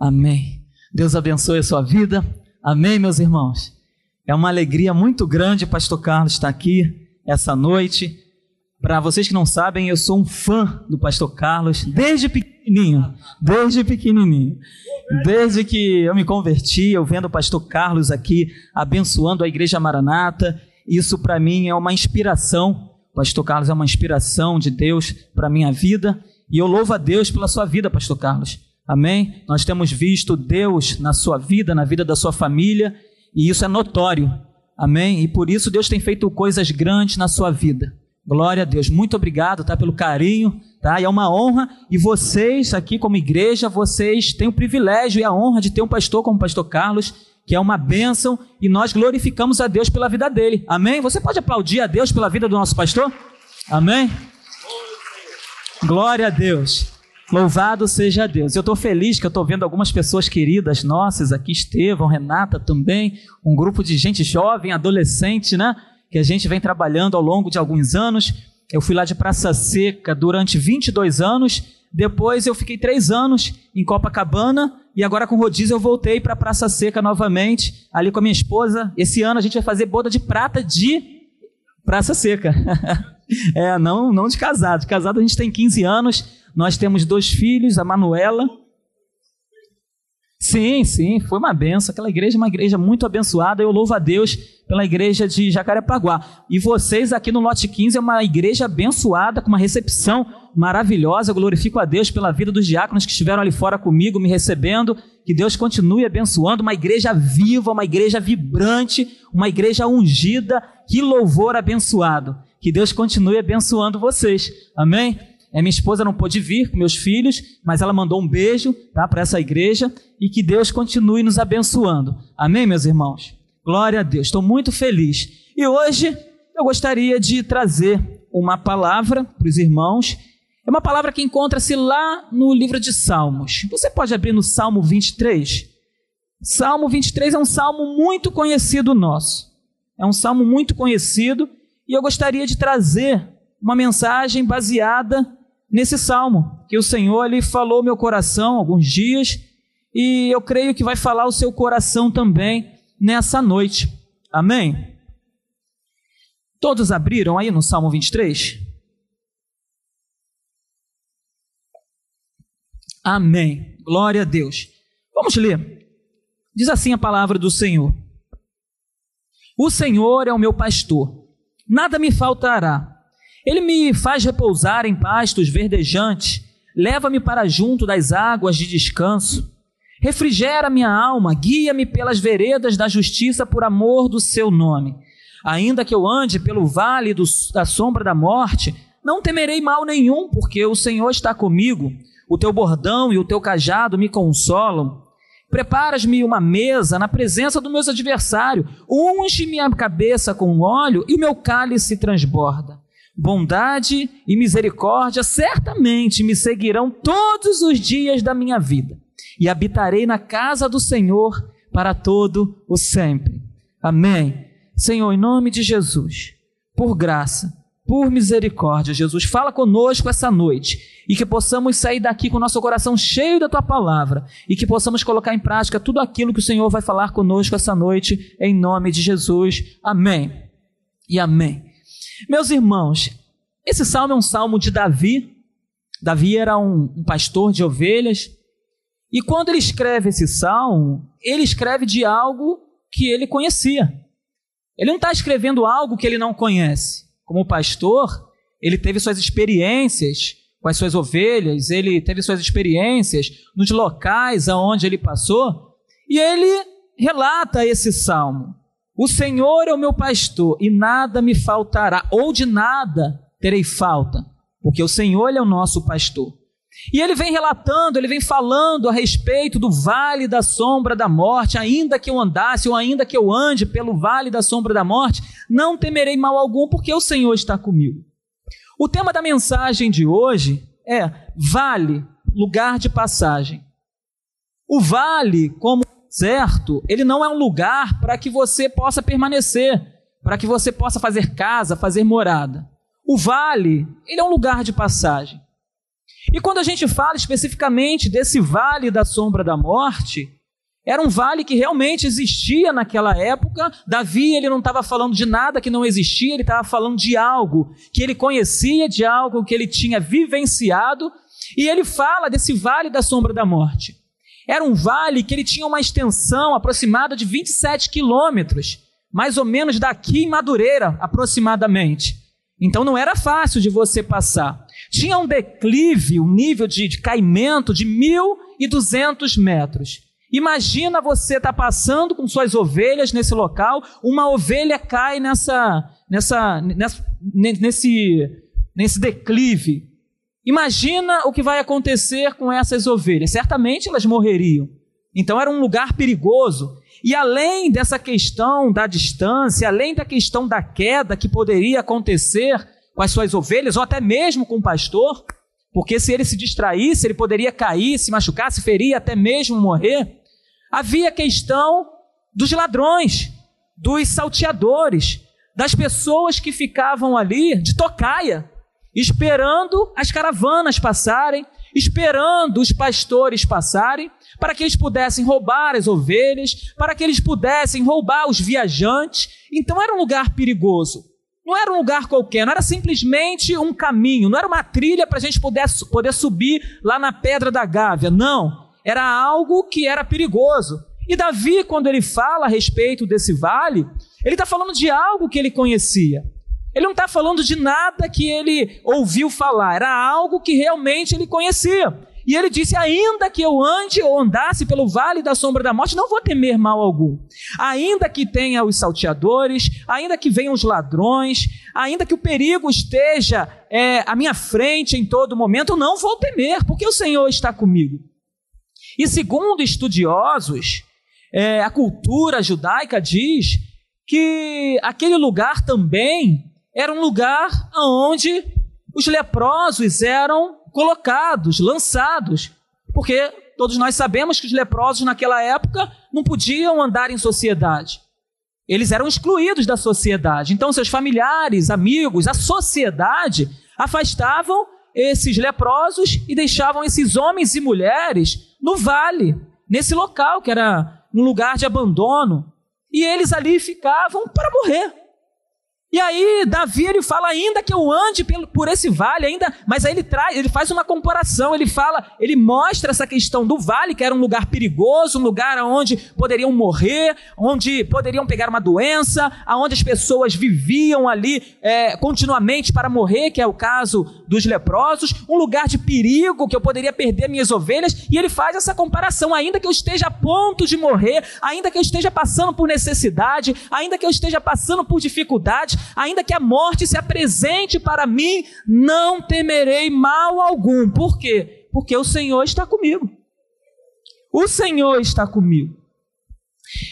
Amém. Deus abençoe a sua vida. Amém, meus irmãos. É uma alegria muito grande, Pastor Carlos, estar aqui essa noite. Para vocês que não sabem, eu sou um fã do Pastor Carlos desde pequenininho, desde pequenininho. Desde que eu me converti, eu vendo o Pastor Carlos aqui abençoando a Igreja Maranata, isso para mim é uma inspiração. O Pastor Carlos é uma inspiração de Deus para minha vida e eu louvo a Deus pela sua vida, Pastor Carlos. Amém? Nós temos visto Deus na sua vida, na vida da sua família, e isso é notório. Amém? E por isso Deus tem feito coisas grandes na sua vida. Glória a Deus. Muito obrigado, tá, pelo carinho, tá? E é uma honra. E vocês aqui como igreja, vocês têm o privilégio e a honra de ter um pastor como o pastor Carlos, que é uma bênção, e nós glorificamos a Deus pela vida dele. Amém? Você pode aplaudir a Deus pela vida do nosso pastor? Amém? Glória a Deus. Louvado seja Deus. Eu estou feliz que eu estou vendo algumas pessoas queridas nossas aqui, Estevão, Renata também, um grupo de gente jovem, adolescente, né? Que a gente vem trabalhando ao longo de alguns anos. Eu fui lá de Praça Seca durante 22 anos, depois eu fiquei três anos em Copacabana e agora com rodízio eu voltei para Praça Seca novamente, ali com a minha esposa. Esse ano a gente vai fazer boda de prata de Praça Seca. é, não, não de casado. De casado a gente tem 15 anos nós temos dois filhos, a Manuela. Sim, sim, foi uma benção. Aquela igreja é uma igreja muito abençoada. Eu louvo a Deus pela igreja de Jacarepaguá. E vocês aqui no Lote 15 é uma igreja abençoada, com uma recepção maravilhosa. Eu glorifico a Deus pela vida dos diáconos que estiveram ali fora comigo, me recebendo. Que Deus continue abençoando. Uma igreja viva, uma igreja vibrante, uma igreja ungida. Que louvor abençoado. Que Deus continue abençoando vocês. Amém? É, minha esposa não pôde vir com meus filhos, mas ela mandou um beijo tá, para essa igreja e que Deus continue nos abençoando. Amém, meus irmãos? Glória a Deus, estou muito feliz. E hoje eu gostaria de trazer uma palavra para os irmãos. É uma palavra que encontra-se lá no livro de Salmos. Você pode abrir no Salmo 23? Salmo 23 é um salmo muito conhecido nosso. É um salmo muito conhecido e eu gostaria de trazer uma mensagem baseada nesse salmo, que o Senhor lhe falou meu coração alguns dias e eu creio que vai falar o seu coração também nessa noite. Amém? Todos abriram aí no Salmo 23? Amém. Glória a Deus. Vamos ler. Diz assim a palavra do Senhor: O Senhor é o meu pastor, nada me faltará. Ele me faz repousar em pastos verdejantes, leva-me para junto das águas de descanso. Refrigera minha alma, guia-me pelas veredas da justiça por amor do seu nome. Ainda que eu ande pelo vale do, da sombra da morte, não temerei mal nenhum, porque o Senhor está comigo. O teu bordão e o teu cajado me consolam. Preparas-me uma mesa na presença dos meus adversários, unge minha cabeça com óleo e o meu cálice transborda bondade e misericórdia certamente me seguirão todos os dias da minha vida, e habitarei na casa do Senhor para todo o sempre. Amém. Senhor, em nome de Jesus, por graça, por misericórdia, Jesus, fala conosco essa noite e que possamos sair daqui com o nosso coração cheio da tua palavra e que possamos colocar em prática tudo aquilo que o Senhor vai falar conosco essa noite, em nome de Jesus. Amém. E amém. Meus irmãos, esse salmo é um salmo de Davi. Davi era um, um pastor de ovelhas. E quando ele escreve esse salmo, ele escreve de algo que ele conhecia. Ele não está escrevendo algo que ele não conhece. Como pastor, ele teve suas experiências com as suas ovelhas, ele teve suas experiências nos locais aonde ele passou, e ele relata esse salmo. O Senhor é o meu pastor e nada me faltará, ou de nada terei falta, porque o Senhor é o nosso pastor. E ele vem relatando, ele vem falando a respeito do vale da sombra da morte, ainda que eu andasse ou ainda que eu ande pelo vale da sombra da morte, não temerei mal algum, porque o Senhor está comigo. O tema da mensagem de hoje é vale, lugar de passagem. O vale, como certo, ele não é um lugar para que você possa permanecer, para que você possa fazer casa, fazer morada. O vale, ele é um lugar de passagem. E quando a gente fala especificamente desse vale da sombra da morte, era um vale que realmente existia naquela época. Davi, ele não estava falando de nada que não existia, ele estava falando de algo que ele conhecia, de algo que ele tinha vivenciado, e ele fala desse vale da sombra da morte. Era um vale que ele tinha uma extensão aproximada de 27 quilômetros, mais ou menos daqui em Madureira, aproximadamente. Então não era fácil de você passar. Tinha um declive, um nível de, de caimento de 1.200 metros. Imagina você estar tá passando com suas ovelhas nesse local, uma ovelha cai nessa, nessa, nessa, nesse, nesse declive. Imagina o que vai acontecer com essas ovelhas. Certamente elas morreriam. Então era um lugar perigoso. E além dessa questão da distância, além da questão da queda que poderia acontecer com as suas ovelhas, ou até mesmo com o pastor, porque se ele se distraísse, ele poderia cair, se machucar, se ferir, até mesmo morrer. Havia a questão dos ladrões, dos salteadores, das pessoas que ficavam ali de tocaia, esperando as caravanas passarem, esperando os pastores passarem, para que eles pudessem roubar as ovelhas, para que eles pudessem roubar os viajantes. Então era um lugar perigoso. Não era um lugar qualquer, não era simplesmente um caminho, não era uma trilha para a gente poder, poder subir lá na Pedra da Gávea. Não. Era algo que era perigoso. E Davi, quando ele fala a respeito desse vale, ele está falando de algo que ele conhecia. Ele não está falando de nada que ele ouviu falar, era algo que realmente ele conhecia. E ele disse: Ainda que eu ande ou andasse pelo vale da sombra da morte, não vou temer mal algum. Ainda que tenha os salteadores, ainda que venham os ladrões, ainda que o perigo esteja é, à minha frente em todo momento, não vou temer, porque o Senhor está comigo. E segundo estudiosos, é, a cultura judaica diz que aquele lugar também era um lugar onde os leprosos eram colocados, lançados, porque todos nós sabemos que os leprosos naquela época não podiam andar em sociedade. Eles eram excluídos da sociedade. Então, seus familiares, amigos, a sociedade afastavam esses leprosos e deixavam esses homens e mulheres no vale, nesse local que era um lugar de abandono. E eles ali ficavam para morrer. E aí Davi ele fala ainda que eu ande por esse vale ainda, mas aí ele traz, ele faz uma comparação, ele fala, ele mostra essa questão do vale que era um lugar perigoso, um lugar onde poderiam morrer, onde poderiam pegar uma doença, aonde as pessoas viviam ali é, continuamente para morrer, que é o caso dos leprosos, um lugar de perigo que eu poderia perder minhas ovelhas. E ele faz essa comparação, ainda que eu esteja a ponto de morrer, ainda que eu esteja passando por necessidade, ainda que eu esteja passando por dificuldade ainda que a morte se apresente para mim, não temerei mal algum. Por quê? Porque o Senhor está comigo. O Senhor está comigo.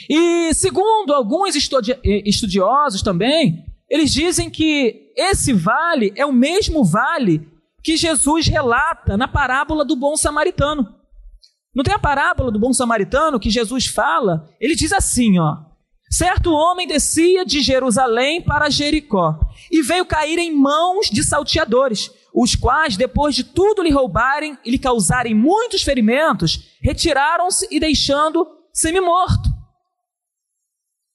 E segundo alguns estudiosos também, eles dizem que esse vale é o mesmo vale que Jesus relata na parábola do bom samaritano. Não tem a parábola do bom samaritano que Jesus fala? Ele diz assim, ó: Certo homem descia de Jerusalém para Jericó e veio cair em mãos de salteadores, os quais, depois de tudo lhe roubarem e lhe causarem muitos ferimentos, retiraram-se e deixando semi-morto.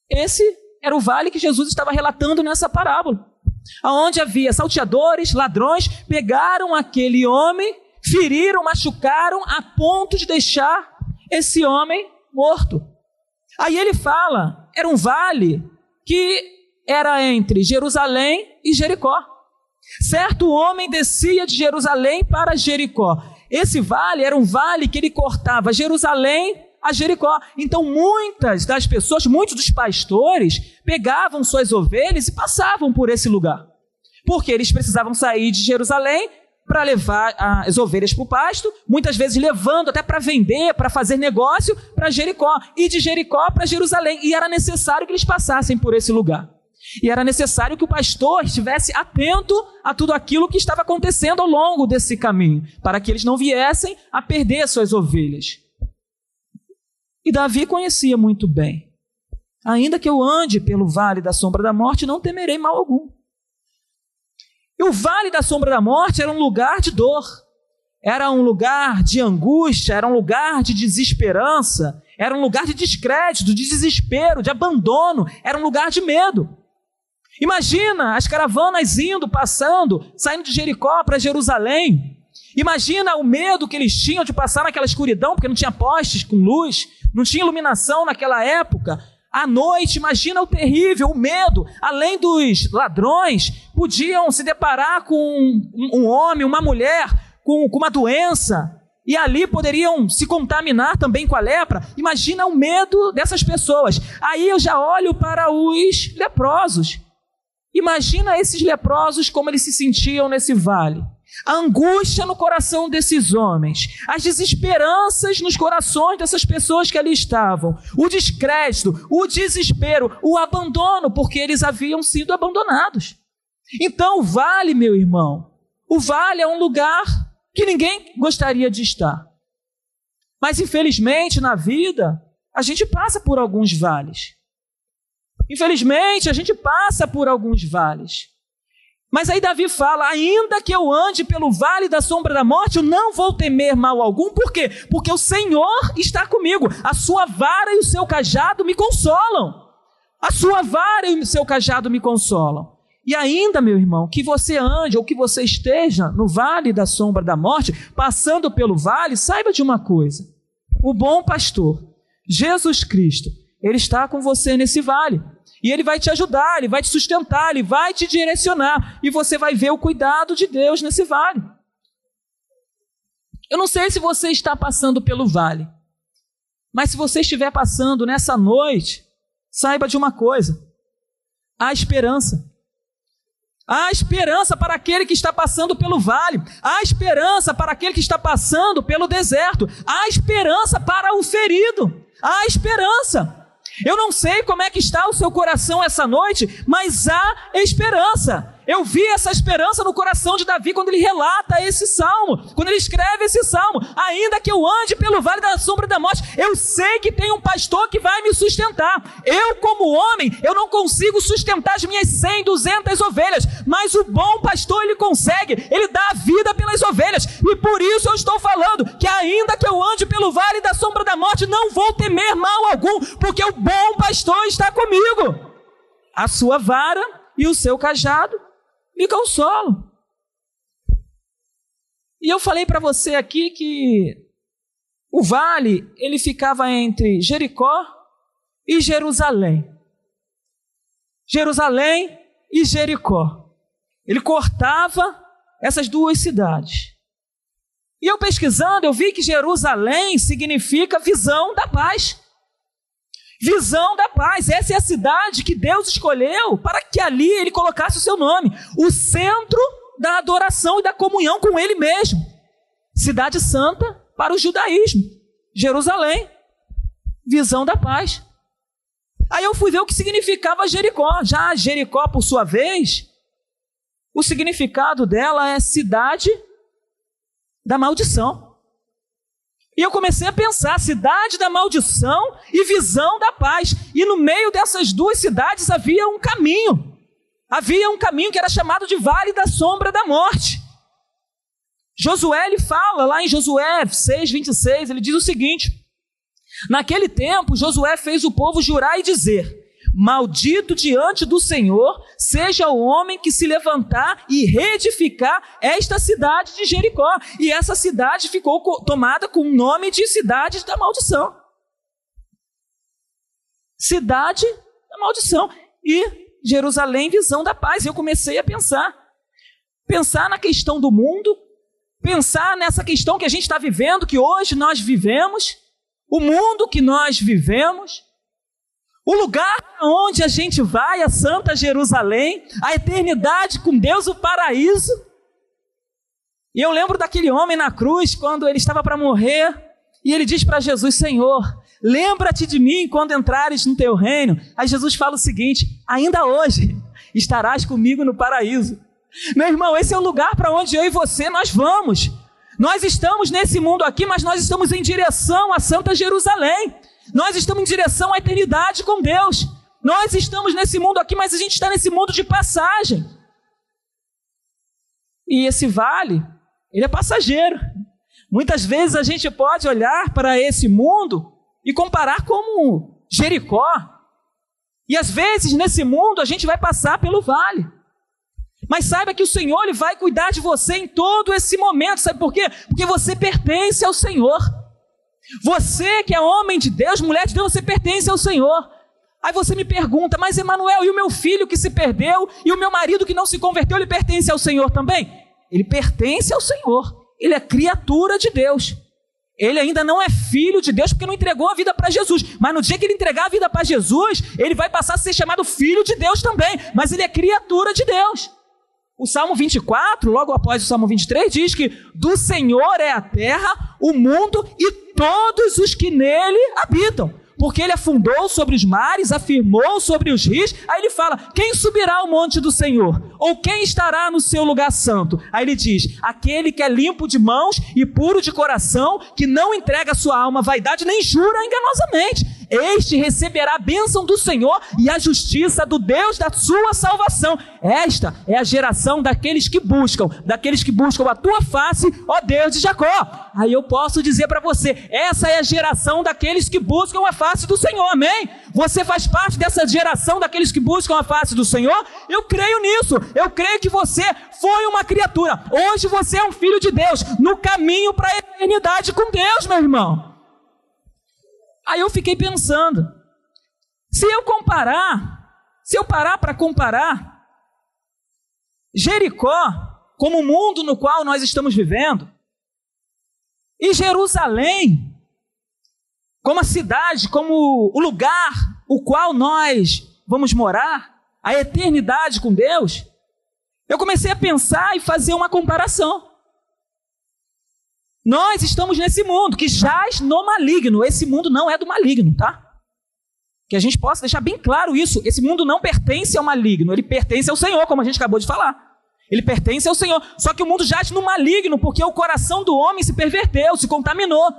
Esse era o vale que Jesus estava relatando nessa parábola. Onde havia salteadores, ladrões, pegaram aquele homem, feriram, machucaram, a ponto de deixar esse homem morto. Aí ele fala era um vale que era entre Jerusalém e Jericó. Certo homem descia de Jerusalém para Jericó. Esse vale era um vale que ele cortava Jerusalém a Jericó. Então muitas das pessoas, muitos dos pastores, pegavam suas ovelhas e passavam por esse lugar. Porque eles precisavam sair de Jerusalém para levar as ovelhas para o pasto, muitas vezes levando até para vender, para fazer negócio para Jericó, e de Jericó para Jerusalém. E era necessário que eles passassem por esse lugar. E era necessário que o pastor estivesse atento a tudo aquilo que estava acontecendo ao longo desse caminho, para que eles não viessem a perder suas ovelhas. E Davi conhecia muito bem. Ainda que eu ande pelo vale da sombra da morte, não temerei mal algum. E o vale da sombra da morte era um lugar de dor, era um lugar de angústia, era um lugar de desesperança, era um lugar de descrédito, de desespero, de abandono, era um lugar de medo. Imagina as caravanas indo, passando, saindo de Jericó para Jerusalém. Imagina o medo que eles tinham de passar naquela escuridão, porque não tinha postes com luz, não tinha iluminação naquela época. À noite, imagina o terrível, o medo. Além dos ladrões, podiam se deparar com um, um homem, uma mulher com, com uma doença, e ali poderiam se contaminar também com a lepra. Imagina o medo dessas pessoas. Aí eu já olho para os leprosos. Imagina esses leprosos como eles se sentiam nesse vale. A angústia no coração desses homens, as desesperanças nos corações dessas pessoas que ali estavam, o descrédito, o desespero, o abandono, porque eles haviam sido abandonados. Então, o vale, meu irmão, o vale é um lugar que ninguém gostaria de estar. Mas, infelizmente, na vida, a gente passa por alguns vales. Infelizmente, a gente passa por alguns vales. Mas aí Davi fala: ainda que eu ande pelo vale da sombra da morte, eu não vou temer mal algum. Por quê? Porque o Senhor está comigo. A sua vara e o seu cajado me consolam. A sua vara e o seu cajado me consolam. E ainda, meu irmão, que você ande ou que você esteja no vale da sombra da morte, passando pelo vale, saiba de uma coisa: o bom pastor, Jesus Cristo, ele está com você nesse vale. E ele vai te ajudar, ele vai te sustentar, ele vai te direcionar. E você vai ver o cuidado de Deus nesse vale. Eu não sei se você está passando pelo vale, mas se você estiver passando nessa noite, saiba de uma coisa: há esperança. Há esperança para aquele que está passando pelo vale, há esperança para aquele que está passando pelo deserto, há esperança para o ferido, há esperança. Eu não sei como é que está o seu coração essa noite, mas há esperança. Eu vi essa esperança no coração de Davi quando ele relata esse salmo, quando ele escreve esse salmo. Ainda que eu ande pelo vale da sombra da morte, eu sei que tem um pastor que vai me sustentar. Eu, como homem, eu não consigo sustentar as minhas 100, 200 ovelhas, mas o bom pastor ele consegue, ele dá a vida pelas ovelhas. E por isso eu estou falando que ainda que eu ande pelo vale da sombra da morte, não vou temer mal algum, porque o bom pastor está comigo. A sua vara e o seu cajado me consolo. E eu falei para você aqui que o vale, ele ficava entre Jericó e Jerusalém. Jerusalém e Jericó. Ele cortava essas duas cidades. E eu pesquisando, eu vi que Jerusalém significa visão da paz. Visão da paz. Essa é a cidade que Deus escolheu para que ali ele colocasse o seu nome. O centro da adoração e da comunhão com ele mesmo. Cidade santa para o judaísmo. Jerusalém. Visão da paz. Aí eu fui ver o que significava Jericó. Já Jericó, por sua vez, o significado dela é cidade da maldição. E eu comecei a pensar, cidade da maldição e visão da paz. E no meio dessas duas cidades havia um caminho. Havia um caminho que era chamado de Vale da Sombra da Morte. Josué ele fala lá em Josué 6, 26, ele diz o seguinte: Naquele tempo, Josué fez o povo jurar e dizer: Maldito diante do Senhor seja o homem que se levantar e reedificar esta cidade de Jericó. E essa cidade ficou tomada com o nome de cidade da maldição. Cidade da maldição. E Jerusalém, visão da paz. Eu comecei a pensar. Pensar na questão do mundo, pensar nessa questão que a gente está vivendo, que hoje nós vivemos, o mundo que nós vivemos, o lugar onde a gente vai, a Santa Jerusalém, a eternidade com Deus, o paraíso. E eu lembro daquele homem na cruz, quando ele estava para morrer, e ele diz para Jesus: Senhor, lembra-te de mim quando entrares no teu reino. Aí Jesus fala o seguinte: ainda hoje estarás comigo no paraíso. Meu irmão, esse é o lugar para onde eu e você nós vamos. Nós estamos nesse mundo aqui, mas nós estamos em direção a Santa Jerusalém. Nós estamos em direção à eternidade com Deus. Nós estamos nesse mundo aqui, mas a gente está nesse mundo de passagem. E esse vale, ele é passageiro. Muitas vezes a gente pode olhar para esse mundo e comparar como Jericó. E às vezes nesse mundo a gente vai passar pelo vale. Mas saiba que o Senhor ele vai cuidar de você em todo esse momento. Sabe por quê? Porque você pertence ao Senhor. Você que é homem de Deus, mulher de Deus, você pertence ao Senhor. Aí você me pergunta, mas Emanuel, e o meu filho que se perdeu, e o meu marido que não se converteu, ele pertence ao Senhor também? Ele pertence ao Senhor. Ele é criatura de Deus. Ele ainda não é filho de Deus porque não entregou a vida para Jesus. Mas no dia que ele entregar a vida para Jesus, ele vai passar a ser chamado filho de Deus também. Mas ele é criatura de Deus. O Salmo 24, logo após o Salmo 23, diz que do Senhor é a terra, o mundo e todos os que nele habitam porque ele afundou sobre os mares, afirmou sobre os rios. Aí ele fala: quem subirá ao monte do Senhor? Ou quem estará no seu lugar santo? Aí ele diz: aquele que é limpo de mãos e puro de coração, que não entrega sua alma à vaidade nem jura enganosamente. Este receberá a bênção do Senhor e a justiça do Deus da sua salvação. Esta é a geração daqueles que buscam, daqueles que buscam a tua face, ó Deus de Jacó. Aí eu posso dizer para você: essa é a geração daqueles que buscam a face do Senhor, amém? Você faz parte dessa geração daqueles que buscam a face do Senhor? Eu creio nisso, eu creio que você foi uma criatura, hoje você é um filho de Deus, no caminho para a eternidade com Deus, meu irmão. Aí eu fiquei pensando, se eu comparar, se eu parar para comparar, Jericó, como o mundo no qual nós estamos vivendo, e Jerusalém, como a cidade, como o lugar o qual nós vamos morar, a eternidade com Deus, eu comecei a pensar e fazer uma comparação. Nós estamos nesse mundo que jaz no maligno. Esse mundo não é do maligno, tá? Que a gente possa deixar bem claro isso. Esse mundo não pertence ao maligno, ele pertence ao Senhor, como a gente acabou de falar. Ele pertence ao Senhor. Só que o mundo jaz no maligno porque o coração do homem se perverteu, se contaminou,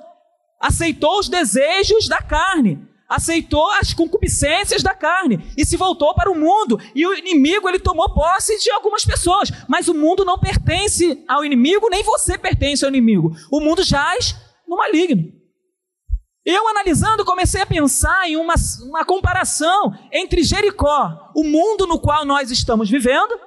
aceitou os desejos da carne aceitou as concupiscências da carne e se voltou para o mundo. E o inimigo ele tomou posse de algumas pessoas, mas o mundo não pertence ao inimigo, nem você pertence ao inimigo. O mundo jaz no maligno. Eu analisando comecei a pensar em uma, uma comparação entre Jericó, o mundo no qual nós estamos vivendo,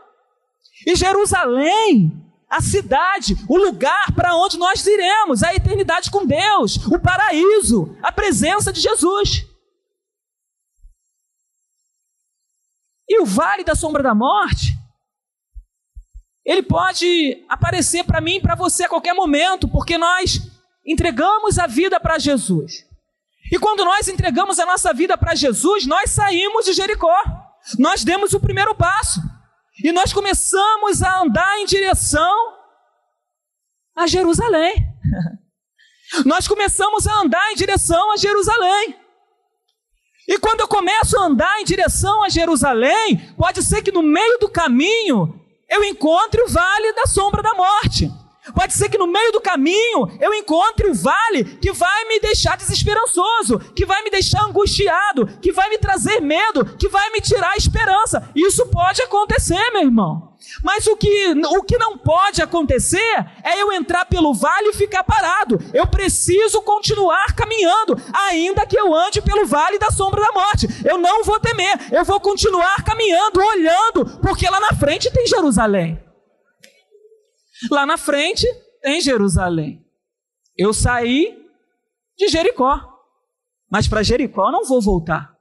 e Jerusalém, a cidade, o lugar para onde nós iremos, a eternidade com Deus, o paraíso, a presença de Jesus. E o vale da sombra da morte, ele pode aparecer para mim e para você a qualquer momento, porque nós entregamos a vida para Jesus. E quando nós entregamos a nossa vida para Jesus, nós saímos de Jericó. Nós demos o primeiro passo. E nós começamos a andar em direção a Jerusalém. nós começamos a andar em direção a Jerusalém. E quando eu começo a andar em direção a Jerusalém, pode ser que no meio do caminho eu encontre o vale da sombra da morte. Pode ser que no meio do caminho eu encontre o vale que vai me deixar desesperançoso, que vai me deixar angustiado, que vai me trazer medo, que vai me tirar a esperança. Isso pode acontecer, meu irmão. Mas o que, o que não pode acontecer é eu entrar pelo vale e ficar parado. Eu preciso continuar caminhando, ainda que eu ande pelo vale da sombra da morte. Eu não vou temer, eu vou continuar caminhando, olhando, porque lá na frente tem Jerusalém. Lá na frente tem Jerusalém. Eu saí de Jericó, mas para Jericó não vou voltar.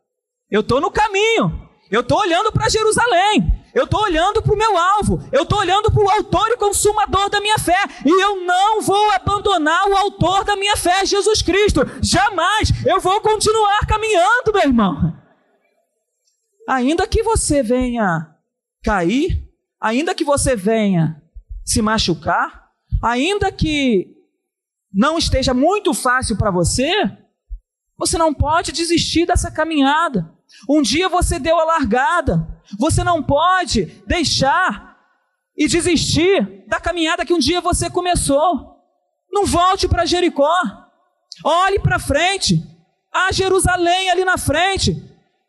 Eu estou no caminho, eu estou olhando para Jerusalém, eu estou olhando para o meu alvo, eu estou olhando para o autor e consumador da minha fé, e eu não vou abandonar o autor da minha fé, Jesus Cristo, jamais, eu vou continuar caminhando, meu irmão. Ainda que você venha cair, ainda que você venha se machucar, ainda que não esteja muito fácil para você, você não pode desistir dessa caminhada. Um dia você deu a largada, você não pode deixar e desistir da caminhada que um dia você começou. Não volte para Jericó. Olhe para frente. Há Jerusalém ali na frente.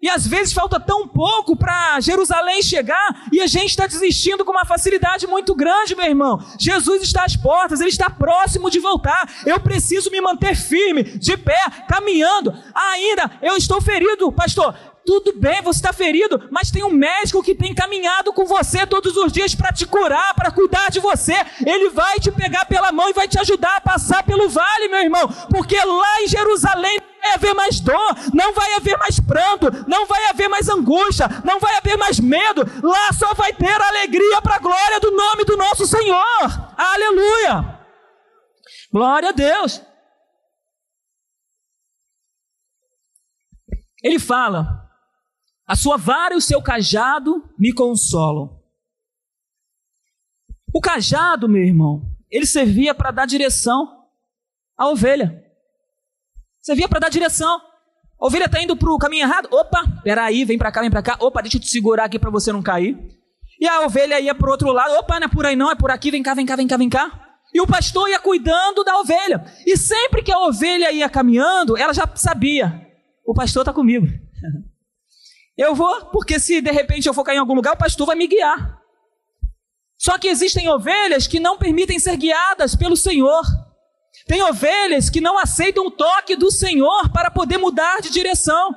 E às vezes falta tão pouco para Jerusalém chegar e a gente está desistindo com uma facilidade muito grande, meu irmão. Jesus está às portas, ele está próximo de voltar. Eu preciso me manter firme, de pé, caminhando. Ainda eu estou ferido, pastor. Tudo bem, você está ferido, mas tem um médico que tem caminhado com você todos os dias para te curar, para cuidar de você. Ele vai te pegar pela mão e vai te ajudar a passar pelo vale, meu irmão, porque lá em Jerusalém vai haver mais dor, não vai haver mais pranto, não vai haver mais angústia, não vai haver mais medo. Lá só vai ter alegria para a glória do nome do nosso Senhor. Aleluia! Glória a Deus. Ele fala: A sua vara e o seu cajado me consolam. O cajado, meu irmão, ele servia para dar direção à ovelha. Você via para dar direção. A ovelha está indo para o caminho errado. Opa, peraí, vem para cá, vem para cá. Opa, deixa eu te segurar aqui para você não cair. E a ovelha ia para o outro lado. Opa, não é por aí não, é por aqui. Vem cá, vem cá, vem cá, vem cá. E o pastor ia cuidando da ovelha. E sempre que a ovelha ia caminhando, ela já sabia: o pastor está comigo. Eu vou, porque se de repente eu for cair em algum lugar, o pastor vai me guiar. Só que existem ovelhas que não permitem ser guiadas pelo Senhor. Tem ovelhas que não aceitam o toque do Senhor para poder mudar de direção.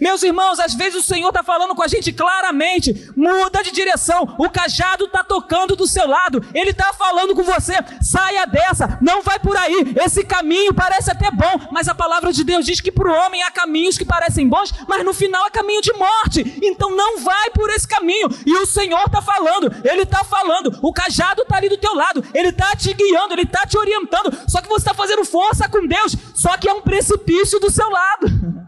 Meus irmãos, às vezes o Senhor está falando com a gente claramente: muda de direção, o cajado está tocando do seu lado, ele está falando com você, saia dessa, não vai por aí, esse caminho parece até bom, mas a palavra de Deus diz que para o homem há caminhos que parecem bons, mas no final é caminho de morte, então não vai por esse caminho, e o Senhor está falando, ele está falando, o cajado está ali do teu lado, ele está te guiando, ele está te orientando, só que você está fazendo força com Deus, só que é um precipício do seu lado.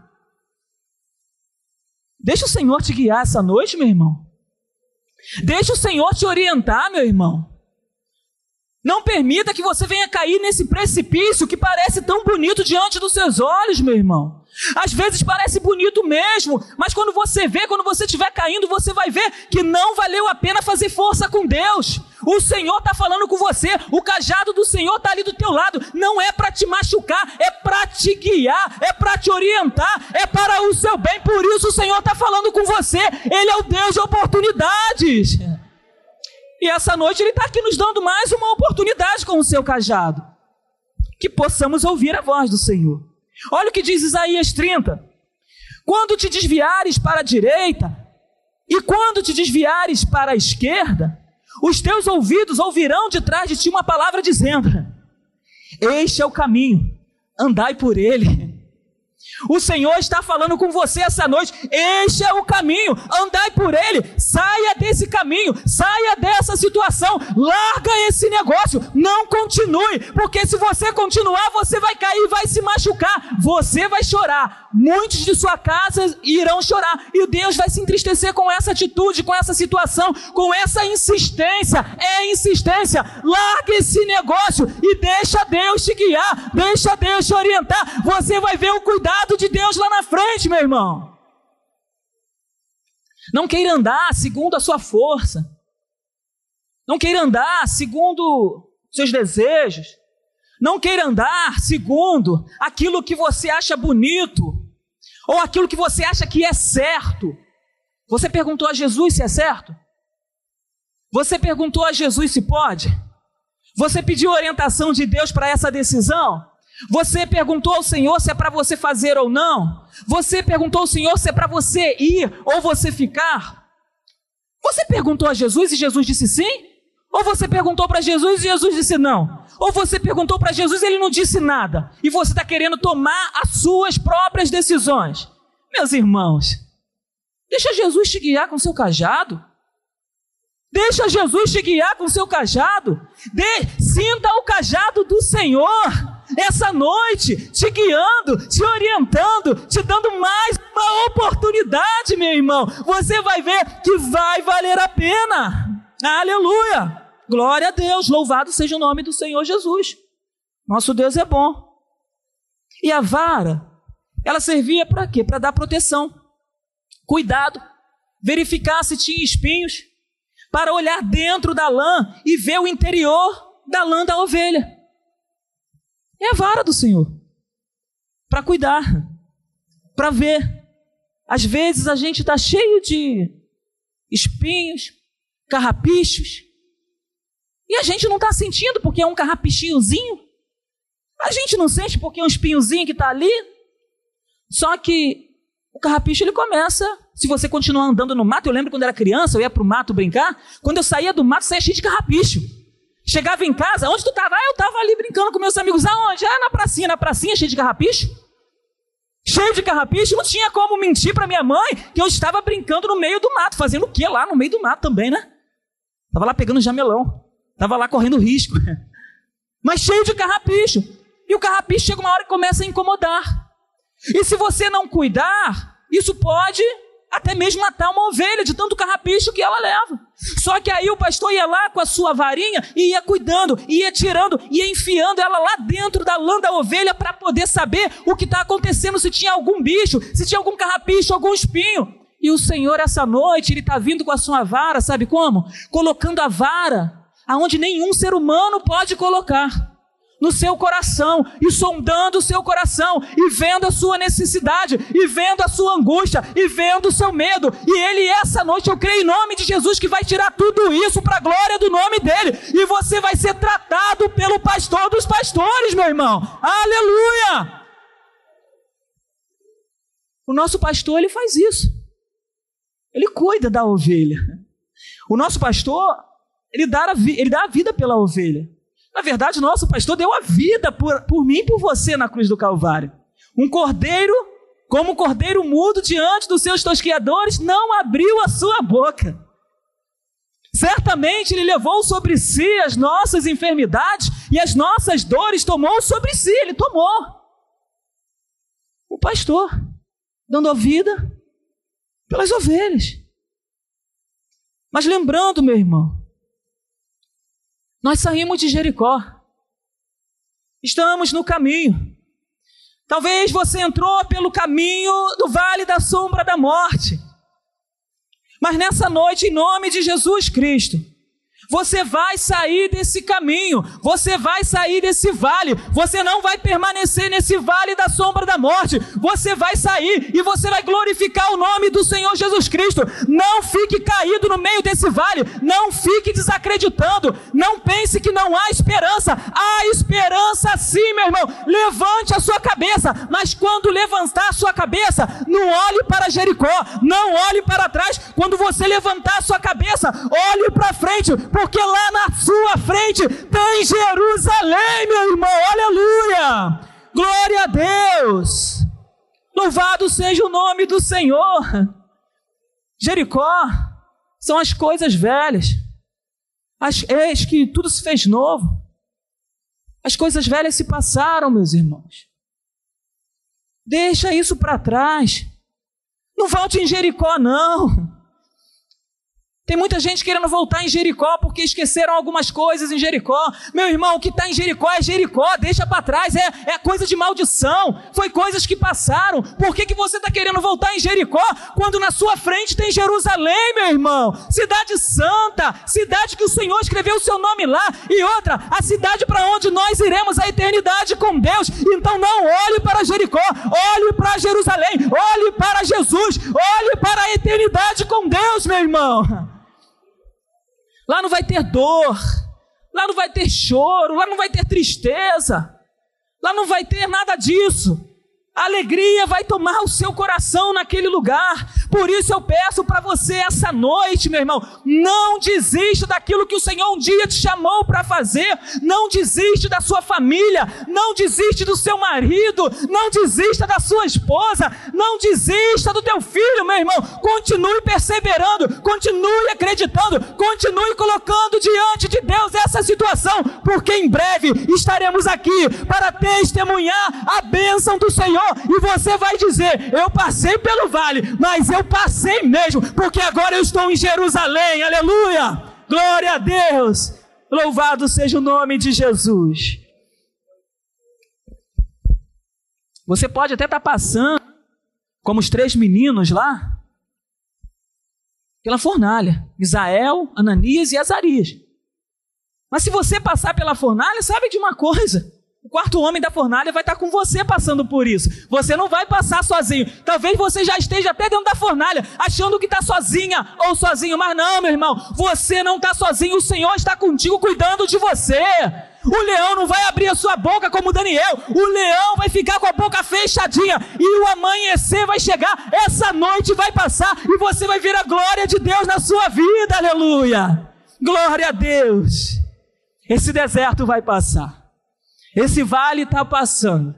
Deixa o Senhor te guiar essa noite, meu irmão. Deixa o Senhor te orientar, meu irmão. Não permita que você venha cair nesse precipício que parece tão bonito diante dos seus olhos, meu irmão. Às vezes parece bonito mesmo, mas quando você vê, quando você estiver caindo, você vai ver que não valeu a pena fazer força com Deus. O Senhor está falando com você, o cajado do Senhor está ali do teu lado. Não é para te machucar, é para te guiar, é para te orientar, é para o seu bem. Por isso o Senhor está falando com você. Ele é o Deus de oportunidades. E essa noite Ele está aqui nos dando mais uma oportunidade com o seu cajado. Que possamos ouvir a voz do Senhor. Olha o que diz Isaías 30. Quando te desviares para a direita, e quando te desviares para a esquerda, os teus ouvidos ouvirão de trás de ti uma palavra dizendo: Este é o caminho, andai por ele. O Senhor está falando com você essa noite. Este é o caminho. Andai por ele. Saia desse caminho. Saia dessa situação. Larga esse negócio. Não continue. Porque se você continuar, você vai cair, vai se machucar. Você vai chorar. Muitos de sua casa irão chorar. E Deus vai se entristecer com essa atitude, com essa situação, com essa insistência. É insistência. Larga esse negócio e deixa Deus te guiar. Deixa Deus te orientar. Você vai ver o cuidado de Deus lá na frente, meu irmão. Não queira andar segundo a sua força. Não queira andar segundo seus desejos. Não queira andar segundo aquilo que você acha bonito ou aquilo que você acha que é certo. Você perguntou a Jesus se é certo? Você perguntou a Jesus se pode? Você pediu orientação de Deus para essa decisão? Você perguntou ao Senhor se é para você fazer ou não? Você perguntou ao Senhor se é para você ir ou você ficar? Você perguntou a Jesus e Jesus disse sim? Ou você perguntou para Jesus e Jesus disse não? Ou você perguntou para Jesus e ele não disse nada? E você está querendo tomar as suas próprias decisões? Meus irmãos, deixa Jesus te guiar com seu cajado. Deixa Jesus te guiar com seu cajado. De, sinta o cajado do Senhor essa noite, te guiando, te orientando, te dando mais uma oportunidade, meu irmão. Você vai ver que vai valer a pena. Aleluia! Glória a Deus, louvado seja o nome do Senhor Jesus. Nosso Deus é bom. E a vara, ela servia para quê? Para dar proteção, cuidado, verificar se tinha espinhos, para olhar dentro da lã e ver o interior da lã da ovelha. É a vara do Senhor para cuidar, para ver. Às vezes a gente está cheio de espinhos, carrapichos, e a gente não está sentindo porque é um carrapichinhozinho. A gente não sente porque é um espinhozinho que está ali. Só que o carrapicho ele começa. Se você continuar andando no mato, eu lembro quando era criança, eu ia para o mato brincar. Quando eu saía do mato, saía cheio de carrapicho. Chegava em casa, onde tu estava? Ah, eu estava ali brincando com meus amigos. Aonde? Ah, na pracinha, na pracinha, cheio de carrapicho. Cheio de carrapicho, não tinha como mentir para minha mãe que eu estava brincando no meio do mato. Fazendo o quê lá no meio do mato também, né? Estava lá pegando jamelão. Estava lá correndo risco. Mas cheio de carrapicho. E o carrapicho chega uma hora que começa a incomodar. E se você não cuidar, isso pode até mesmo matar uma ovelha de tanto carrapicho que ela leva. Só que aí o pastor ia lá com a sua varinha e ia cuidando, ia tirando, ia enfiando ela lá dentro da lã da ovelha para poder saber o que está acontecendo, se tinha algum bicho, se tinha algum carrapicho, algum espinho. E o Senhor, essa noite, Ele está vindo com a sua vara, sabe como? Colocando a vara aonde nenhum ser humano pode colocar no seu coração e sondando o seu coração e vendo a sua necessidade e vendo a sua angústia e vendo o seu medo. E ele essa noite eu creio em nome de Jesus que vai tirar tudo isso para a glória do nome dele e você vai ser tratado pelo pastor dos pastores, meu irmão. Aleluia! O nosso pastor ele faz isso. Ele cuida da ovelha. O nosso pastor ele dá, a ele dá a vida pela ovelha. Na verdade, nosso pastor deu a vida por, por mim e por você na cruz do Calvário. Um cordeiro, como um cordeiro mudo diante dos seus tosquiadores, não abriu a sua boca. Certamente ele levou sobre si as nossas enfermidades e as nossas dores, tomou sobre si, ele tomou. O pastor, dando a vida pelas ovelhas. Mas lembrando, meu irmão, nós saímos de Jericó. Estamos no caminho. Talvez você entrou pelo caminho do vale da sombra da morte. Mas nessa noite, em nome de Jesus Cristo, você vai sair desse caminho, você vai sair desse vale, você não vai permanecer nesse vale da sombra da morte, você vai sair e você vai glorificar o nome do Senhor Jesus Cristo. Não fique caído no meio desse vale, não fique desacreditando, não pense que não há esperança, há esperança sim, meu irmão. Levante a sua cabeça, mas quando levantar a sua cabeça, não olhe para Jericó, não olhe para trás. Quando você levantar a sua cabeça, olhe para frente, porque lá na sua frente tem Jerusalém, meu irmão, aleluia! Glória a Deus! Louvado seja o nome do Senhor! Jericó são as coisas velhas, as, eis que tudo se fez novo. As coisas velhas se passaram, meus irmãos. Deixa isso para trás. Não volte em Jericó, não. Tem muita gente querendo voltar em Jericó porque esqueceram algumas coisas em Jericó. Meu irmão, o que está em Jericó é Jericó, deixa para trás, é, é coisa de maldição. Foi coisas que passaram. Por que, que você está querendo voltar em Jericó quando na sua frente tem Jerusalém, meu irmão? Cidade santa, cidade que o Senhor escreveu o seu nome lá. E outra, a cidade para onde nós iremos a eternidade com Deus. Então não olhe para Jericó, olhe para Jerusalém, olhe para Jesus, olhe para a eternidade com Deus, meu irmão. Lá não vai ter dor, lá não vai ter choro, lá não vai ter tristeza, lá não vai ter nada disso. Alegria vai tomar o seu coração naquele lugar. Por isso eu peço para você essa noite, meu irmão, não desista daquilo que o Senhor um dia te chamou para fazer. Não desiste da sua família, não desiste do seu marido, não desista da sua esposa, não desista do teu filho, meu irmão. Continue perseverando, continue acreditando, continue colocando diante de Deus essa situação, porque em breve estaremos aqui para testemunhar a bênção do Senhor Senhor, e você vai dizer: Eu passei pelo vale, mas eu passei mesmo, porque agora eu estou em Jerusalém, aleluia! Glória a Deus! Louvado seja o nome de Jesus. Você pode até estar passando, como os três meninos lá, pela fornalha: Isael, Ananias e Azarias. Mas se você passar pela fornalha, sabe de uma coisa: O quarto homem da fornalha vai estar com você passando por isso. Você não vai passar sozinho. Talvez você já esteja até dentro da fornalha, achando que está sozinha ou sozinho. Mas não, meu irmão, você não está sozinho. O Senhor está contigo, cuidando de você. O leão não vai abrir a sua boca como Daniel. O leão vai ficar com a boca fechadinha. E o amanhecer vai chegar. Essa noite vai passar. E você vai ver a glória de Deus na sua vida. Aleluia. Glória a Deus. Esse deserto vai passar. Esse vale está passando.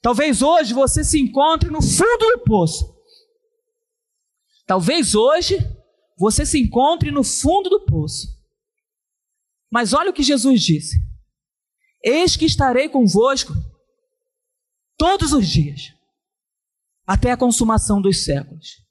Talvez hoje você se encontre no fundo do poço. Talvez hoje você se encontre no fundo do poço. Mas olha o que Jesus disse: Eis que estarei convosco todos os dias, até a consumação dos séculos.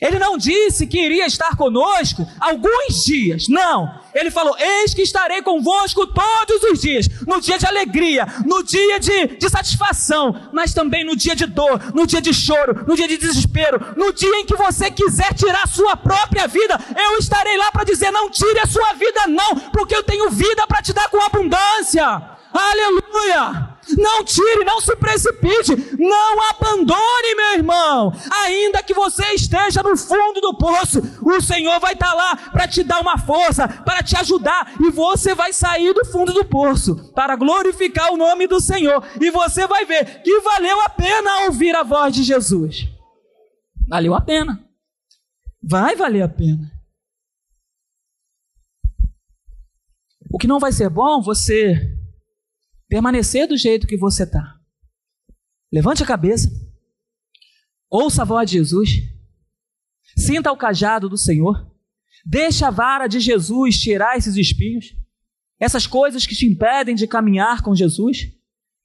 Ele não disse que iria estar conosco alguns dias, não. Ele falou: Eis que estarei convosco todos os dias, no dia de alegria, no dia de, de satisfação, mas também no dia de dor, no dia de choro, no dia de desespero, no dia em que você quiser tirar sua própria vida, eu estarei lá para dizer: Não tire a sua vida, não, porque eu tenho vida para te dar com abundância. Aleluia! Não tire, não se precipite, não abandone, meu irmão. Ainda que você esteja no fundo do poço, o Senhor vai estar lá para te dar uma força, para te ajudar, e você vai sair do fundo do poço para glorificar o nome do Senhor. E você vai ver que valeu a pena ouvir a voz de Jesus. Valeu a pena. Vai valer a pena. O que não vai ser bom, você permanecer do jeito que você está. Levante a cabeça, ouça a voz de Jesus, sinta o cajado do Senhor, deixe a vara de Jesus tirar esses espinhos, essas coisas que te impedem de caminhar com Jesus,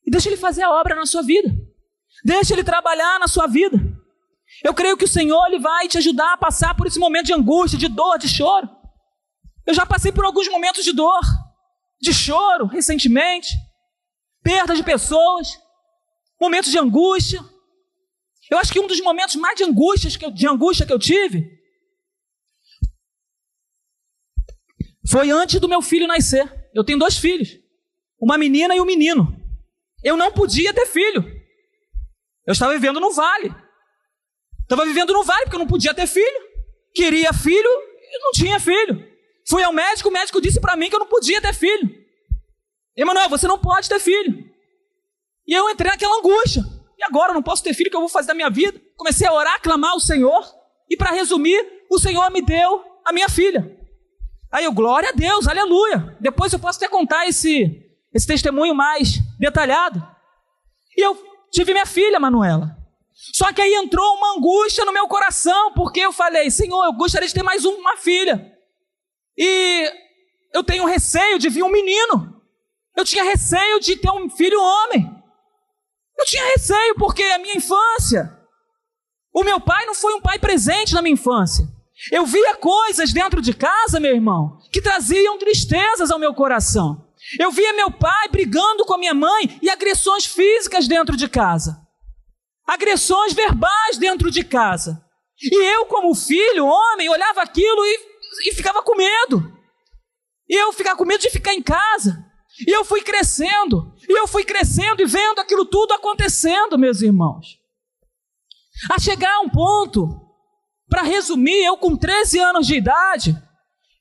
e deixe Ele fazer a obra na sua vida, deixe Ele trabalhar na sua vida. Eu creio que o Senhor ele vai te ajudar a passar por esse momento de angústia, de dor, de choro. Eu já passei por alguns momentos de dor, de choro recentemente perda de pessoas, momentos de angústia. Eu acho que um dos momentos mais de angústia que eu, de angústia que eu tive foi antes do meu filho nascer. Eu tenho dois filhos, uma menina e um menino. Eu não podia ter filho. Eu estava vivendo no vale. Estava vivendo no vale porque eu não podia ter filho. Queria filho e não tinha filho. Fui ao médico, o médico disse para mim que eu não podia ter filho. Emanuel, você não pode ter filho. E eu entrei naquela angústia. E agora eu não posso ter filho, o que eu vou fazer da minha vida? Comecei a orar, clamar ao Senhor. E para resumir, o Senhor me deu a minha filha. Aí eu, glória a Deus, aleluia. Depois eu posso até contar esse, esse testemunho mais detalhado. E eu tive minha filha, Manuela. Só que aí entrou uma angústia no meu coração, porque eu falei, Senhor, eu gostaria de ter mais uma filha. E eu tenho receio de vir um menino. Eu tinha receio de ter um filho homem. Eu tinha receio porque a minha infância, o meu pai não foi um pai presente na minha infância. Eu via coisas dentro de casa, meu irmão, que traziam tristezas ao meu coração. Eu via meu pai brigando com a minha mãe e agressões físicas dentro de casa. Agressões verbais dentro de casa. E eu, como filho, homem, olhava aquilo e, e ficava com medo. E eu ficava com medo de ficar em casa. E eu fui crescendo, e eu fui crescendo e vendo aquilo tudo acontecendo, meus irmãos. A chegar a um ponto, para resumir, eu com 13 anos de idade,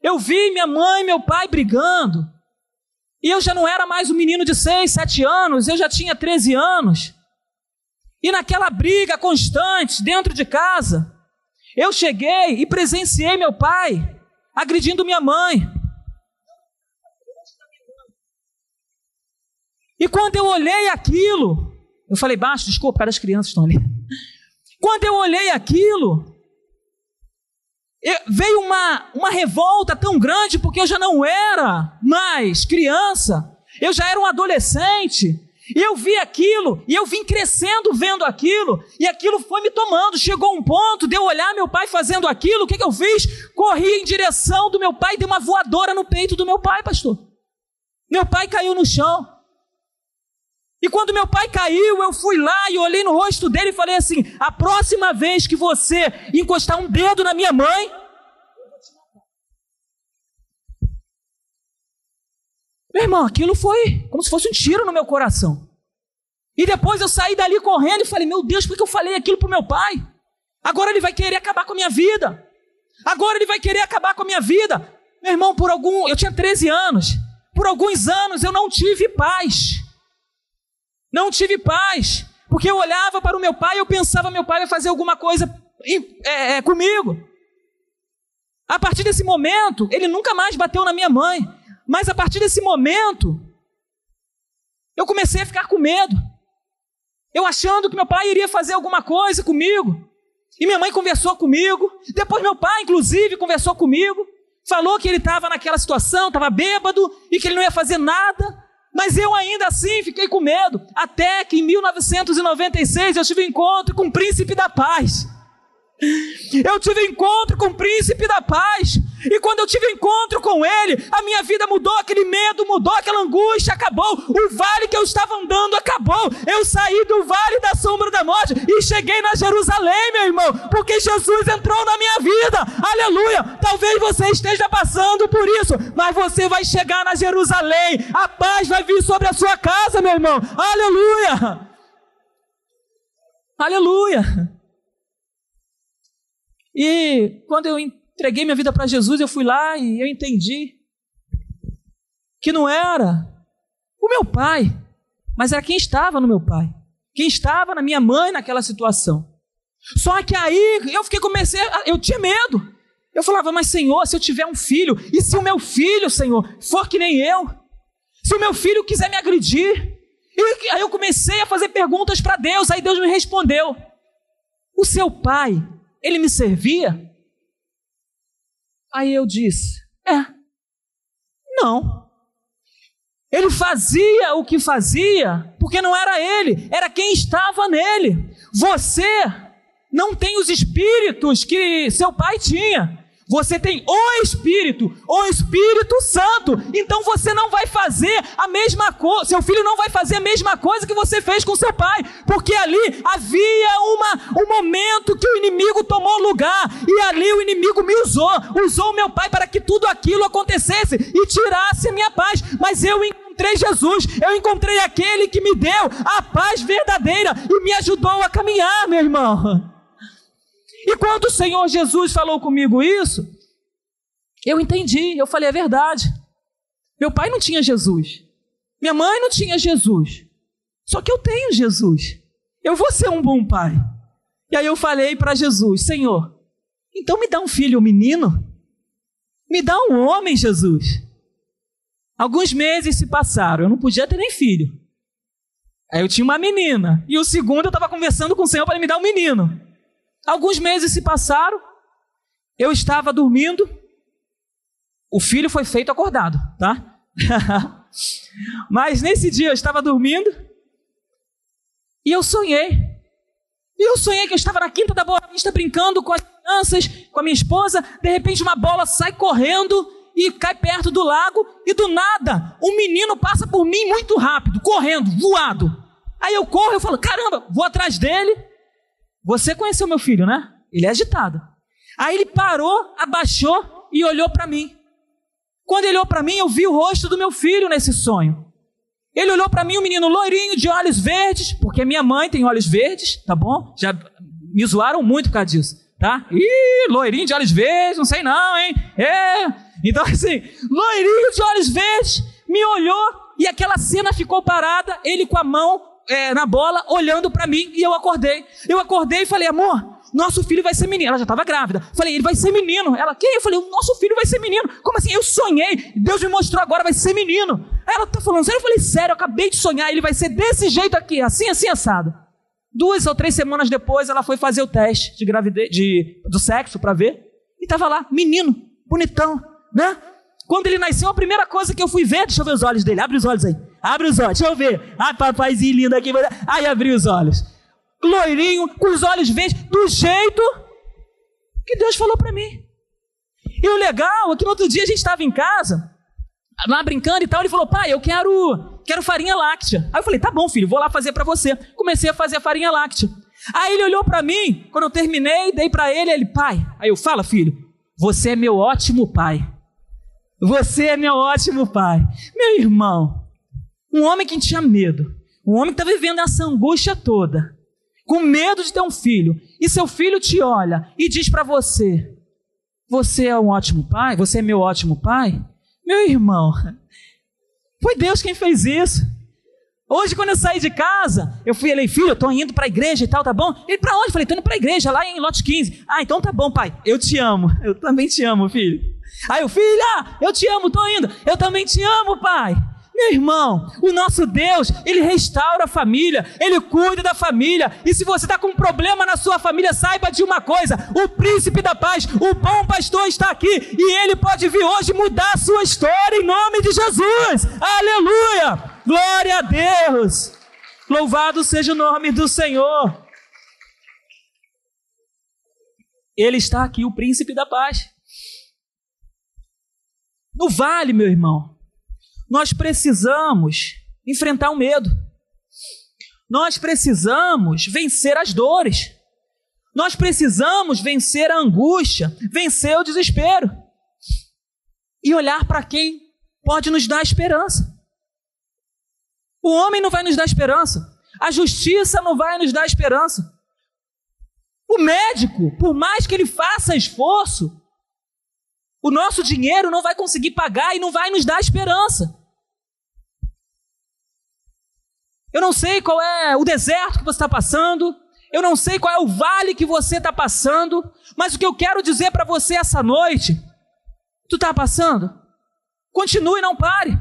eu vi minha mãe e meu pai brigando. E eu já não era mais um menino de 6, 7 anos, eu já tinha 13 anos. E naquela briga constante dentro de casa, eu cheguei e presenciei meu pai agredindo minha mãe. E quando eu olhei aquilo, eu falei baixo, desculpa, para as crianças estão ali. Quando eu olhei aquilo, eu, veio uma, uma revolta tão grande, porque eu já não era mais criança, eu já era um adolescente. E eu vi aquilo, e eu vim crescendo vendo aquilo, e aquilo foi me tomando. Chegou um ponto de eu olhar meu pai fazendo aquilo, o que, que eu fiz? Corri em direção do meu pai, dei uma voadora no peito do meu pai, pastor. Meu pai caiu no chão. E quando meu pai caiu, eu fui lá e olhei no rosto dele e falei assim: a próxima vez que você encostar um dedo na minha mãe, Meu irmão, aquilo foi como se fosse um tiro no meu coração. E depois eu saí dali correndo e falei: Meu Deus, por que eu falei aquilo para meu pai? Agora ele vai querer acabar com a minha vida. Agora ele vai querer acabar com a minha vida. Meu irmão, por algum. Eu tinha 13 anos. Por alguns anos eu não tive paz. Não tive paz. Porque eu olhava para o meu pai e eu pensava: meu pai vai fazer alguma coisa é, é, comigo. A partir desse momento, ele nunca mais bateu na minha mãe. Mas a partir desse momento, eu comecei a ficar com medo. Eu achando que meu pai iria fazer alguma coisa comigo. E minha mãe conversou comigo. Depois meu pai, inclusive, conversou comigo. Falou que ele estava naquela situação, estava bêbado e que ele não ia fazer nada. Mas eu ainda assim fiquei com medo. Até que em 1996 eu tive um encontro com o príncipe da paz. Eu tive encontro com o príncipe da paz. E quando eu tive encontro com ele, a minha vida mudou, aquele medo mudou, aquela angústia acabou. O vale que eu estava andando acabou. Eu saí do vale da sombra da morte e cheguei na Jerusalém, meu irmão, porque Jesus entrou na minha vida. Aleluia. Talvez você esteja passando por isso, mas você vai chegar na Jerusalém. A paz vai vir sobre a sua casa, meu irmão. Aleluia. Aleluia. E quando eu entreguei minha vida para Jesus, eu fui lá e eu entendi que não era o meu pai, mas era quem estava no meu pai, quem estava na minha mãe naquela situação. Só que aí eu fiquei comecei, eu tinha medo. Eu falava, mas Senhor, se eu tiver um filho, e se o meu filho, Senhor, for que nem eu, se o meu filho quiser me agredir, aí eu comecei a fazer perguntas para Deus, aí Deus me respondeu: O seu pai ele me servia? Aí eu disse: É, não. Ele fazia o que fazia porque não era ele, era quem estava nele. Você não tem os espíritos que seu pai tinha. Você tem o Espírito, o Espírito Santo. Então você não vai fazer a mesma coisa, seu filho não vai fazer a mesma coisa que você fez com seu pai, porque ali havia uma, um momento que o inimigo tomou lugar, e ali o inimigo me usou, usou meu pai para que tudo aquilo acontecesse e tirasse a minha paz. Mas eu encontrei Jesus, eu encontrei aquele que me deu a paz verdadeira e me ajudou a caminhar, meu irmão. E quando o Senhor Jesus falou comigo isso, eu entendi, eu falei, é verdade. Meu pai não tinha Jesus. Minha mãe não tinha Jesus. Só que eu tenho Jesus. Eu vou ser um bom pai. E aí eu falei para Jesus: Senhor, então me dá um filho, um menino. Me dá um homem, Jesus. Alguns meses se passaram, eu não podia ter nem filho. Aí eu tinha uma menina. E o segundo eu estava conversando com o Senhor para ele me dar um menino. Alguns meses se passaram, eu estava dormindo, o filho foi feito acordado, tá? Mas nesse dia eu estava dormindo e eu sonhei. E eu sonhei que eu estava na Quinta da Boa Vista brincando com as crianças, com a minha esposa. De repente, uma bola sai correndo e cai perto do lago. E do nada, um menino passa por mim muito rápido, correndo, voado. Aí eu corro, eu falo: caramba, vou atrás dele. Você conheceu meu filho, né? Ele é agitado. Aí ele parou, abaixou e olhou para mim. Quando ele olhou para mim, eu vi o rosto do meu filho nesse sonho. Ele olhou para mim, um menino loirinho de olhos verdes, porque minha mãe tem olhos verdes, tá bom? Já me zoaram muito por causa disso, tá? Ih, loirinho de olhos verdes, não sei não, hein? É. Então assim, loirinho de olhos verdes, me olhou e aquela cena ficou parada, ele com a mão é, na bola, olhando para mim, e eu acordei. Eu acordei e falei, amor, nosso filho vai ser menino. Ela já estava grávida. Falei, ele vai ser menino. Ela, quem? Eu falei, o nosso filho vai ser menino. Como assim? Eu sonhei. Deus me mostrou agora, vai ser menino. ela tá falando sério? Eu falei, sério, eu acabei de sonhar. Ele vai ser desse jeito aqui, assim, assim, assado. Duas ou três semanas depois, ela foi fazer o teste de gravidez, de, do sexo para ver. E tava lá, menino, bonitão, né? Quando ele nasceu, a primeira coisa que eu fui ver, deixa eu ver os olhos dele, abre os olhos aí, abre os olhos, deixa eu ver. Ah, papaizinho lindo aqui. Aí abri os olhos. Loirinho, com os olhos verdes, do jeito que Deus falou para mim. E o legal é que no outro dia a gente estava em casa, lá brincando e tal, ele falou, pai, eu quero, quero farinha láctea. Aí eu falei, tá bom, filho, vou lá fazer para você. Comecei a fazer a farinha láctea. Aí ele olhou para mim, quando eu terminei, dei para ele, ele, pai. Aí eu, fala, filho, você é meu ótimo pai. Você é meu ótimo pai. Meu irmão, um homem que tinha medo, um homem que está vivendo essa angústia toda, com medo de ter um filho, e seu filho te olha e diz para você: Você é um ótimo pai? Você é meu ótimo pai? Meu irmão, foi Deus quem fez isso. Hoje, quando eu saí de casa, eu fui, ele, filho, eu tô indo para a igreja e tal, tá bom? Ele, para onde? Eu falei, tô indo para a igreja, lá em lote 15. Ah, então tá bom, pai, eu te amo. Eu também te amo, filho. Aí o filha, eu te amo, tô indo. Eu também te amo, pai. Meu irmão, o nosso Deus, Ele restaura a família, Ele cuida da família. E se você está com um problema na sua família, saiba de uma coisa: o príncipe da paz, o bom pastor está aqui e Ele pode vir hoje mudar a sua história em nome de Jesus. Aleluia! Glória a Deus! Louvado seja o nome do Senhor. Ele está aqui, o príncipe da paz. No vale, meu irmão, nós precisamos enfrentar o medo. Nós precisamos vencer as dores. Nós precisamos vencer a angústia, vencer o desespero. E olhar para quem pode nos dar esperança. O homem não vai nos dar esperança. A justiça não vai nos dar esperança. O médico, por mais que ele faça esforço, o nosso dinheiro não vai conseguir pagar e não vai nos dar esperança. Eu não sei qual é o deserto que você está passando, eu não sei qual é o vale que você está passando, mas o que eu quero dizer para você essa noite, tu está passando? Continue, não pare.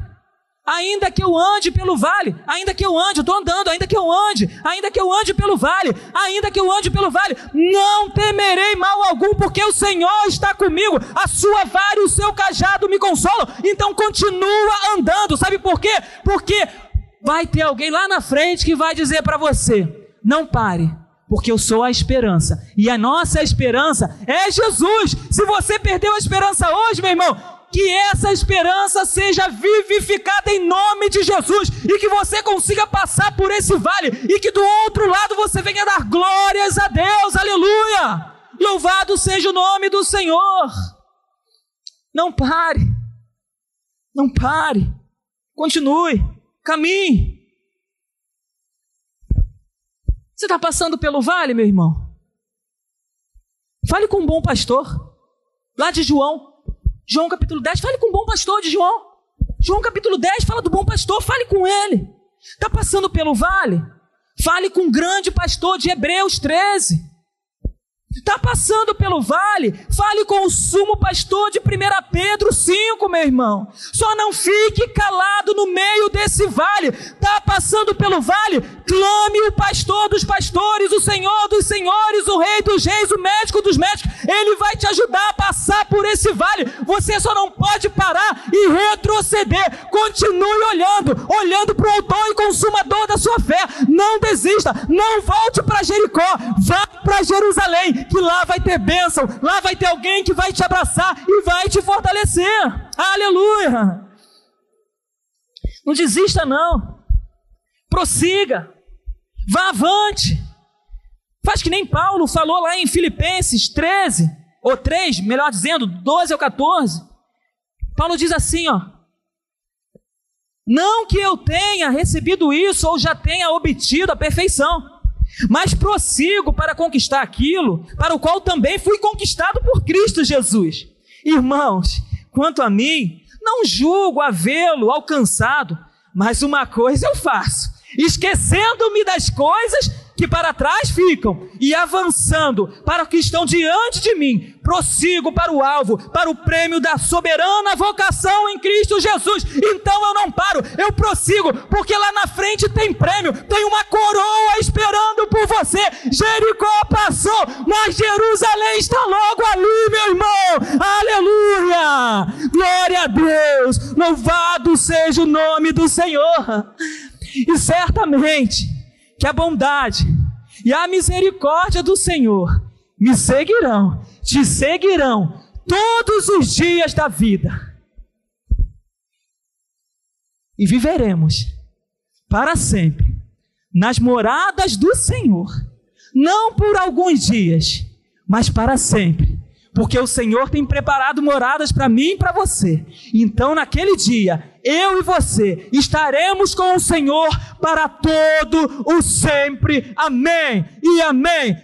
Ainda que eu ande pelo vale, ainda que eu ande, eu estou andando, ainda que eu ande, ainda que eu ande pelo vale, ainda que eu ande pelo vale, não temerei mal algum, porque o Senhor está comigo, a sua vara e o seu cajado me consolam. Então continua andando, sabe por quê? Porque vai ter alguém lá na frente que vai dizer para você: não pare, porque eu sou a esperança. E a nossa esperança é Jesus. Se você perdeu a esperança hoje, meu irmão, que essa esperança seja vivificada em nome de Jesus e que você consiga passar por esse vale e que do outro lado você venha dar glórias a Deus. Aleluia! Louvado seja o nome do Senhor. Não pare. Não pare. Continue. Caminhe. Você está passando pelo vale, meu irmão? Fale com um bom pastor. Lá de João. João capítulo 10, fale com um bom pastor de João. João capítulo 10, fala do bom pastor, fale com ele. Está passando pelo vale? Fale com o grande pastor de Hebreus 13. Está passando pelo vale? Fale com o sumo pastor de 1 Pedro 5, meu irmão. Só não fique calado no meio desse vale. Está passando pelo vale? Clame o pastor dos pastores, o Senhor dos senhores, o Rei dos reis, o médico dos médicos. Ele vai te ajudar a passar por esse vale. Você só não pode parar e retroceder. Continue olhando, olhando para o autor e consumador da sua fé. Não desista, não volte para Jericó, vá para Jerusalém que lá vai ter bênção, lá vai ter alguém que vai te abraçar e vai te fortalecer. Aleluia! Não desista, não. Prossiga. Vá avante. Faz que nem Paulo falou lá em Filipenses 13, ou 3, melhor dizendo, 12 ou 14. Paulo diz assim, ó: Não que eu tenha recebido isso ou já tenha obtido a perfeição, mas prossigo para conquistar aquilo para o qual também fui conquistado por Cristo Jesus. Irmãos, quanto a mim, não julgo havê-lo alcançado, mas uma coisa eu faço, esquecendo-me das coisas que para trás ficam e avançando para o que estão diante de mim, prossigo para o alvo, para o prêmio da soberana vocação em Cristo Jesus. Então eu não paro, eu prossigo, porque lá na frente tem prêmio, tem uma coroa esperando por você. Jericó passou, mas Jerusalém está logo ali, meu irmão. Aleluia! Glória a Deus! Louvado seja o nome do Senhor. E certamente que a bondade e a misericórdia do Senhor me seguirão, te seguirão todos os dias da vida. E viveremos para sempre nas moradas do Senhor, não por alguns dias, mas para sempre, porque o Senhor tem preparado moradas para mim e para você. Então, naquele dia, eu e você estaremos com o Senhor para todo o sempre. Amém e amém.